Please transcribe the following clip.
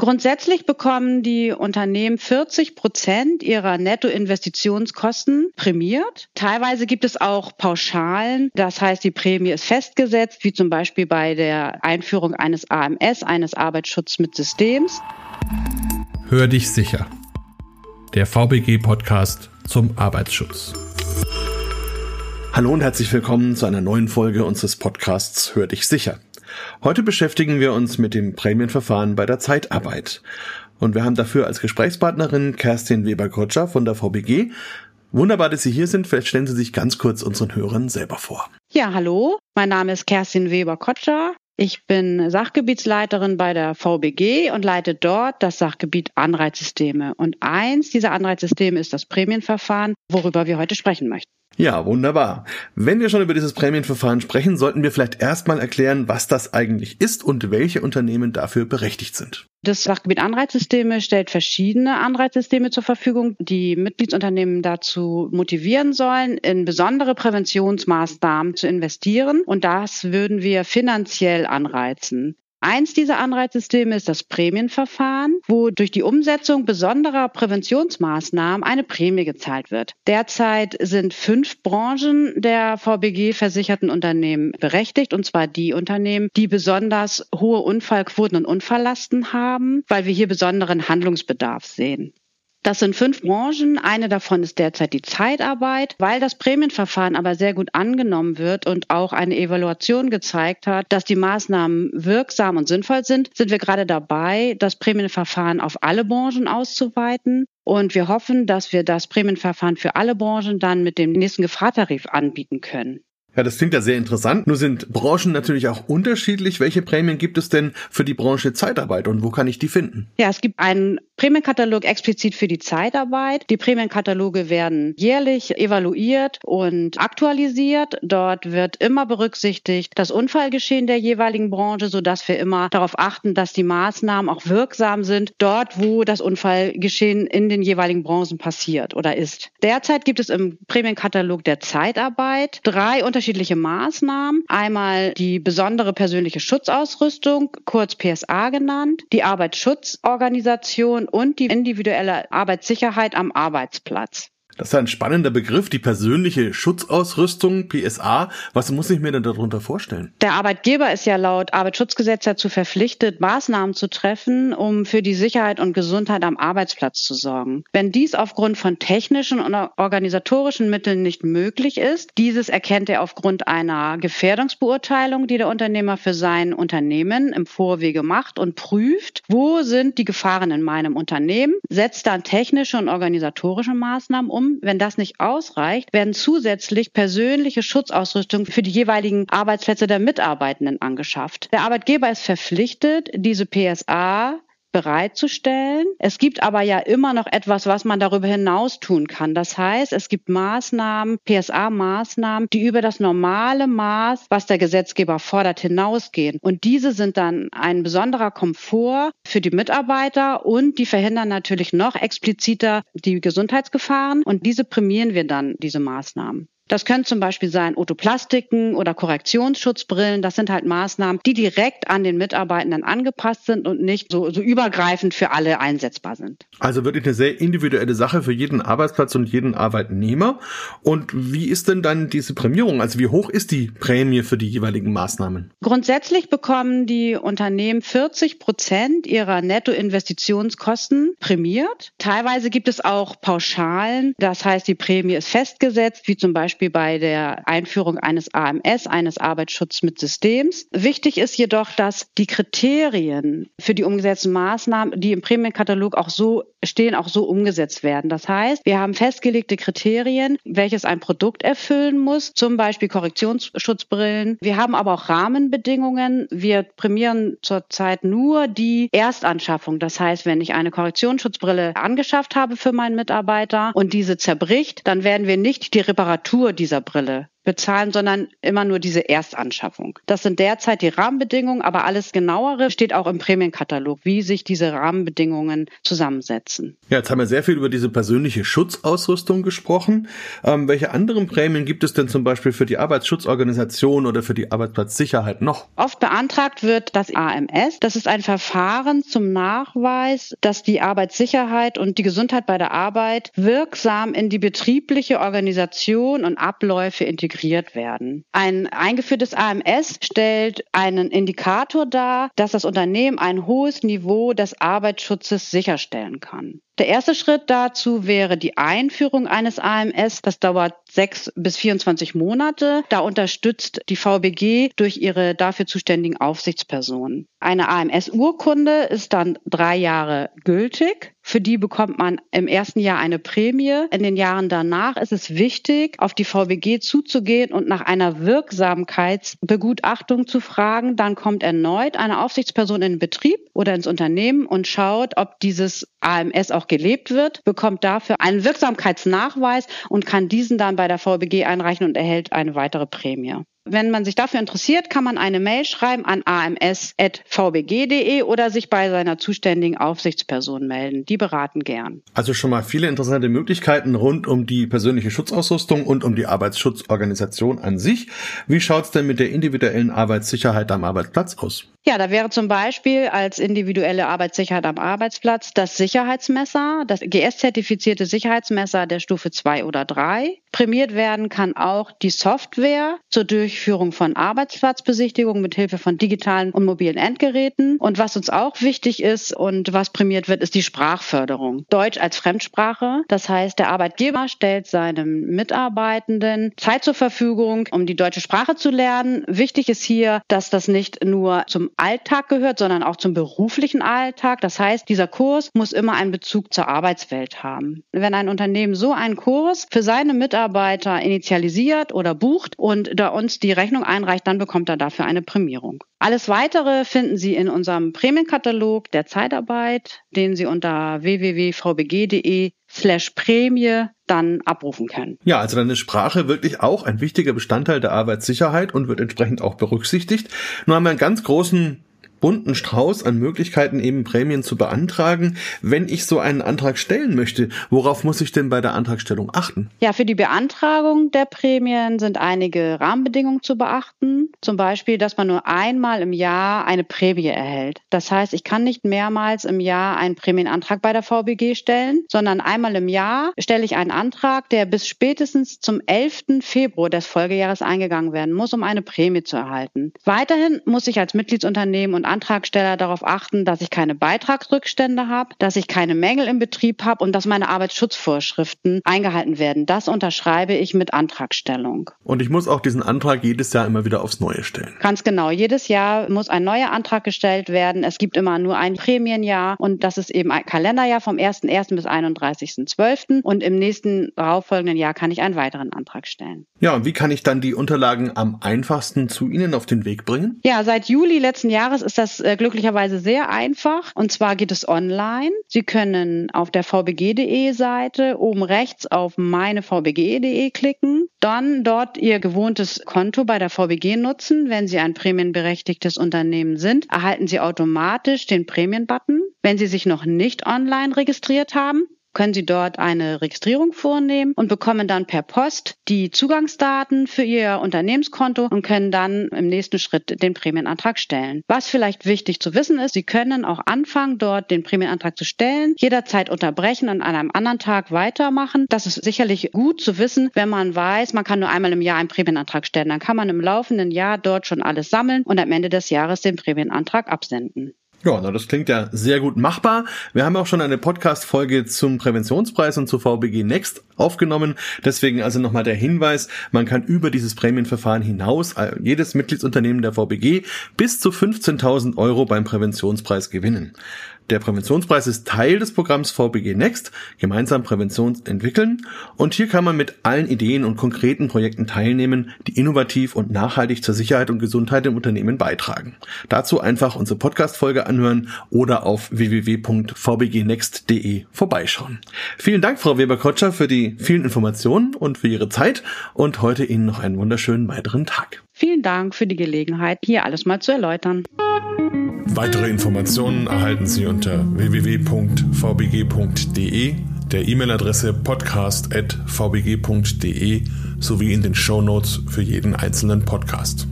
Grundsätzlich bekommen die Unternehmen 40 Prozent ihrer Nettoinvestitionskosten prämiert. Teilweise gibt es auch Pauschalen. Das heißt, die Prämie ist festgesetzt, wie zum Beispiel bei der Einführung eines AMS, eines Arbeitsschutz mit Systems. Hör dich sicher. Der VBG-Podcast zum Arbeitsschutz. Hallo und herzlich willkommen zu einer neuen Folge unseres Podcasts Hör dich sicher. Heute beschäftigen wir uns mit dem Prämienverfahren bei der Zeitarbeit. Und wir haben dafür als Gesprächspartnerin Kerstin Weber-Kotscher von der VBG. Wunderbar, dass Sie hier sind. Vielleicht stellen Sie sich ganz kurz unseren Hörern selber vor. Ja, hallo. Mein Name ist Kerstin Weber-Kotscher. Ich bin Sachgebietsleiterin bei der VBG und leite dort das Sachgebiet Anreizsysteme. Und eins dieser Anreizsysteme ist das Prämienverfahren, worüber wir heute sprechen möchten. Ja, wunderbar. Wenn wir schon über dieses Prämienverfahren sprechen, sollten wir vielleicht erstmal erklären, was das eigentlich ist und welche Unternehmen dafür berechtigt sind. Das Sachgebiet Anreizsysteme stellt verschiedene Anreizsysteme zur Verfügung, die Mitgliedsunternehmen dazu motivieren sollen, in besondere Präventionsmaßnahmen zu investieren. Und das würden wir finanziell anreizen. Eins dieser Anreizsysteme ist das Prämienverfahren, wo durch die Umsetzung besonderer Präventionsmaßnahmen eine Prämie gezahlt wird. Derzeit sind fünf Branchen der VBG versicherten Unternehmen berechtigt, und zwar die Unternehmen, die besonders hohe Unfallquoten und Unfalllasten haben, weil wir hier besonderen Handlungsbedarf sehen. Das sind fünf Branchen. Eine davon ist derzeit die Zeitarbeit. Weil das Prämienverfahren aber sehr gut angenommen wird und auch eine Evaluation gezeigt hat, dass die Maßnahmen wirksam und sinnvoll sind, sind wir gerade dabei, das Prämienverfahren auf alle Branchen auszuweiten. Und wir hoffen, dass wir das Prämienverfahren für alle Branchen dann mit dem nächsten Gefahrtarif anbieten können. Ja, das klingt ja sehr interessant. Nur sind Branchen natürlich auch unterschiedlich. Welche Prämien gibt es denn für die Branche Zeitarbeit und wo kann ich die finden? Ja, es gibt einen Prämienkatalog explizit für die Zeitarbeit. Die Prämienkataloge werden jährlich evaluiert und aktualisiert. Dort wird immer berücksichtigt das Unfallgeschehen der jeweiligen Branche, sodass wir immer darauf achten, dass die Maßnahmen auch wirksam sind, dort, wo das Unfallgeschehen in den jeweiligen Branchen passiert oder ist. Derzeit gibt es im Prämienkatalog der Zeitarbeit drei unterschiedliche Maßnahmen. Einmal die besondere persönliche Schutzausrüstung, kurz PSA genannt, die Arbeitsschutzorganisation und die individuelle Arbeitssicherheit am Arbeitsplatz. Das ist ein spannender Begriff, die persönliche Schutzausrüstung, PSA. Was muss ich mir denn darunter vorstellen? Der Arbeitgeber ist ja laut Arbeitsschutzgesetz dazu verpflichtet, Maßnahmen zu treffen, um für die Sicherheit und Gesundheit am Arbeitsplatz zu sorgen. Wenn dies aufgrund von technischen und organisatorischen Mitteln nicht möglich ist, dieses erkennt er aufgrund einer Gefährdungsbeurteilung, die der Unternehmer für sein Unternehmen im Vorwege macht und prüft, wo sind die Gefahren in meinem Unternehmen, setzt dann technische und organisatorische Maßnahmen um, wenn das nicht ausreicht, werden zusätzlich persönliche Schutzausrüstung für die jeweiligen Arbeitsplätze der Mitarbeitenden angeschafft. Der Arbeitgeber ist verpflichtet, diese PSA bereitzustellen. Es gibt aber ja immer noch etwas, was man darüber hinaus tun kann. Das heißt, es gibt Maßnahmen, PSA-Maßnahmen, die über das normale Maß, was der Gesetzgeber fordert, hinausgehen. Und diese sind dann ein besonderer Komfort für die Mitarbeiter und die verhindern natürlich noch expliziter die Gesundheitsgefahren. Und diese prämieren wir dann, diese Maßnahmen. Das können zum Beispiel sein Otoplastiken oder Korrektionsschutzbrillen. Das sind halt Maßnahmen, die direkt an den Mitarbeitenden angepasst sind und nicht so, so übergreifend für alle einsetzbar sind. Also wirklich eine sehr individuelle Sache für jeden Arbeitsplatz und jeden Arbeitnehmer. Und wie ist denn dann diese Prämierung? Also wie hoch ist die Prämie für die jeweiligen Maßnahmen? Grundsätzlich bekommen die Unternehmen 40 Prozent ihrer Nettoinvestitionskosten prämiert. Teilweise gibt es auch Pauschalen. Das heißt, die Prämie ist festgesetzt, wie zum Beispiel Beispiel bei der Einführung eines AMS, eines Arbeitsschutz mit Systems. Wichtig ist jedoch, dass die Kriterien für die umgesetzten Maßnahmen, die im Prämienkatalog auch so stehen, auch so umgesetzt werden. Das heißt, wir haben festgelegte Kriterien, welches ein Produkt erfüllen muss, zum Beispiel Korrektionsschutzbrillen. Wir haben aber auch Rahmenbedingungen. Wir prämieren zurzeit nur die Erstanschaffung. Das heißt, wenn ich eine Korrektionsschutzbrille angeschafft habe für meinen Mitarbeiter und diese zerbricht, dann werden wir nicht die Reparatur dieser Brille bezahlen, sondern immer nur diese Erstanschaffung. Das sind derzeit die Rahmenbedingungen, aber alles genauere steht auch im Prämienkatalog, wie sich diese Rahmenbedingungen zusammensetzen. Ja, jetzt haben wir sehr viel über diese persönliche Schutzausrüstung gesprochen. Ähm, welche anderen Prämien gibt es denn zum Beispiel für die Arbeitsschutzorganisation oder für die Arbeitsplatzsicherheit noch? Oft beantragt wird das AMS. Das ist ein Verfahren zum Nachweis, dass die Arbeitssicherheit und die Gesundheit bei der Arbeit wirksam in die betriebliche Organisation und Abläufe integriert werden. Ein eingeführtes AMS stellt einen Indikator dar, dass das Unternehmen ein hohes Niveau des Arbeitsschutzes sicherstellen kann. Der erste Schritt dazu wäre die Einführung eines AMS. Das dauert sechs bis 24 Monate. Da unterstützt die VBG durch ihre dafür zuständigen Aufsichtspersonen. Eine AMS-Urkunde ist dann drei Jahre gültig. Für die bekommt man im ersten Jahr eine Prämie. In den Jahren danach ist es wichtig, auf die VBG zuzugehen und nach einer Wirksamkeitsbegutachtung zu fragen. Dann kommt erneut eine Aufsichtsperson in den Betrieb oder ins Unternehmen und schaut, ob dieses AMS auch gelebt wird, bekommt dafür einen Wirksamkeitsnachweis und kann diesen dann bei der VBG einreichen und erhält eine weitere Prämie. Wenn man sich dafür interessiert, kann man eine Mail schreiben an ams.vbg.de oder sich bei seiner zuständigen Aufsichtsperson melden. Die beraten gern. Also schon mal viele interessante Möglichkeiten rund um die persönliche Schutzausrüstung und um die Arbeitsschutzorganisation an sich. Wie schaut's denn mit der individuellen Arbeitssicherheit am Arbeitsplatz aus? Ja, da wäre zum Beispiel als individuelle Arbeitssicherheit am Arbeitsplatz das Sicherheitsmesser, das GS-zertifizierte Sicherheitsmesser der Stufe 2 oder 3. Prämiert werden kann auch die Software zur Durchführung von Arbeitsplatzbesichtigungen mit Hilfe von digitalen und mobilen Endgeräten. Und was uns auch wichtig ist und was prämiert wird, ist die Sprachförderung. Deutsch als Fremdsprache. Das heißt, der Arbeitgeber stellt seinem Mitarbeitenden Zeit zur Verfügung, um die deutsche Sprache zu lernen. Wichtig ist hier, dass das nicht nur zum Alltag gehört, sondern auch zum beruflichen Alltag. Das heißt, dieser Kurs muss immer einen Bezug zur Arbeitswelt haben. Wenn ein Unternehmen so einen Kurs für seine Mitarbeiter initialisiert oder bucht und da uns die Rechnung einreicht, dann bekommt er dafür eine Prämierung. Alles weitere finden Sie in unserem Prämienkatalog der Zeitarbeit, den Sie unter www.vbg.de slash Prämie dann abrufen können. Ja, also dann ist Sprache wirklich auch ein wichtiger Bestandteil der Arbeitssicherheit und wird entsprechend auch berücksichtigt. Nur haben wir einen ganz großen bunten Strauß an Möglichkeiten, eben Prämien zu beantragen. Wenn ich so einen Antrag stellen möchte, worauf muss ich denn bei der Antragstellung achten? Ja, für die Beantragung der Prämien sind einige Rahmenbedingungen zu beachten. Zum Beispiel, dass man nur einmal im Jahr eine Prämie erhält. Das heißt, ich kann nicht mehrmals im Jahr einen Prämienantrag bei der VBG stellen, sondern einmal im Jahr stelle ich einen Antrag, der bis spätestens zum 11. Februar des Folgejahres eingegangen werden muss, um eine Prämie zu erhalten. Weiterhin muss ich als Mitgliedsunternehmen und Antragsteller darauf achten, dass ich keine Beitragsrückstände habe, dass ich keine Mängel im Betrieb habe und dass meine Arbeitsschutzvorschriften eingehalten werden. Das unterschreibe ich mit Antragstellung. Und ich muss auch diesen Antrag jedes Jahr immer wieder aufs Neue stellen. Ganz genau. Jedes Jahr muss ein neuer Antrag gestellt werden. Es gibt immer nur ein Prämienjahr und das ist eben ein Kalenderjahr vom 1.1. bis 31.12. Und im nächsten darauffolgenden Jahr kann ich einen weiteren Antrag stellen. Ja, und wie kann ich dann die Unterlagen am einfachsten zu Ihnen auf den Weg bringen? Ja, seit Juli letzten Jahres ist das äh, glücklicherweise sehr einfach. Und zwar geht es online. Sie können auf der vbg.de Seite oben rechts auf meine vbg.de klicken, dann dort Ihr gewohntes Konto bei der VBG nutzen. Wenn Sie ein prämienberechtigtes Unternehmen sind, erhalten Sie automatisch den Prämienbutton. Wenn Sie sich noch nicht online registriert haben, können Sie dort eine Registrierung vornehmen und bekommen dann per Post die Zugangsdaten für Ihr Unternehmenskonto und können dann im nächsten Schritt den Prämienantrag stellen. Was vielleicht wichtig zu wissen ist, Sie können auch anfangen, dort den Prämienantrag zu stellen, jederzeit unterbrechen und an einem anderen Tag weitermachen. Das ist sicherlich gut zu wissen, wenn man weiß, man kann nur einmal im Jahr einen Prämienantrag stellen. Dann kann man im laufenden Jahr dort schon alles sammeln und am Ende des Jahres den Prämienantrag absenden. Ja, na, das klingt ja sehr gut machbar. Wir haben auch schon eine Podcast-Folge zum Präventionspreis und zu VBG Next aufgenommen. Deswegen also nochmal der Hinweis, man kann über dieses Prämienverfahren hinaus äh, jedes Mitgliedsunternehmen der VBG bis zu 15.000 Euro beim Präventionspreis gewinnen. Der Präventionspreis ist Teil des Programms VBG Next, gemeinsam Prävention entwickeln. Und hier kann man mit allen Ideen und konkreten Projekten teilnehmen, die innovativ und nachhaltig zur Sicherheit und Gesundheit im Unternehmen beitragen. Dazu einfach unsere Podcast-Folge anhören oder auf www.vbgnext.de vorbeischauen. Vielen Dank, Frau Weber-Kotscher, für die vielen Informationen und für Ihre Zeit und heute Ihnen noch einen wunderschönen weiteren Tag. Vielen Dank für die Gelegenheit, hier alles mal zu erläutern. Weitere Informationen erhalten Sie unter www.vbg.de, der E-Mail-Adresse podcast.vbg.de sowie in den Show Notes für jeden einzelnen Podcast.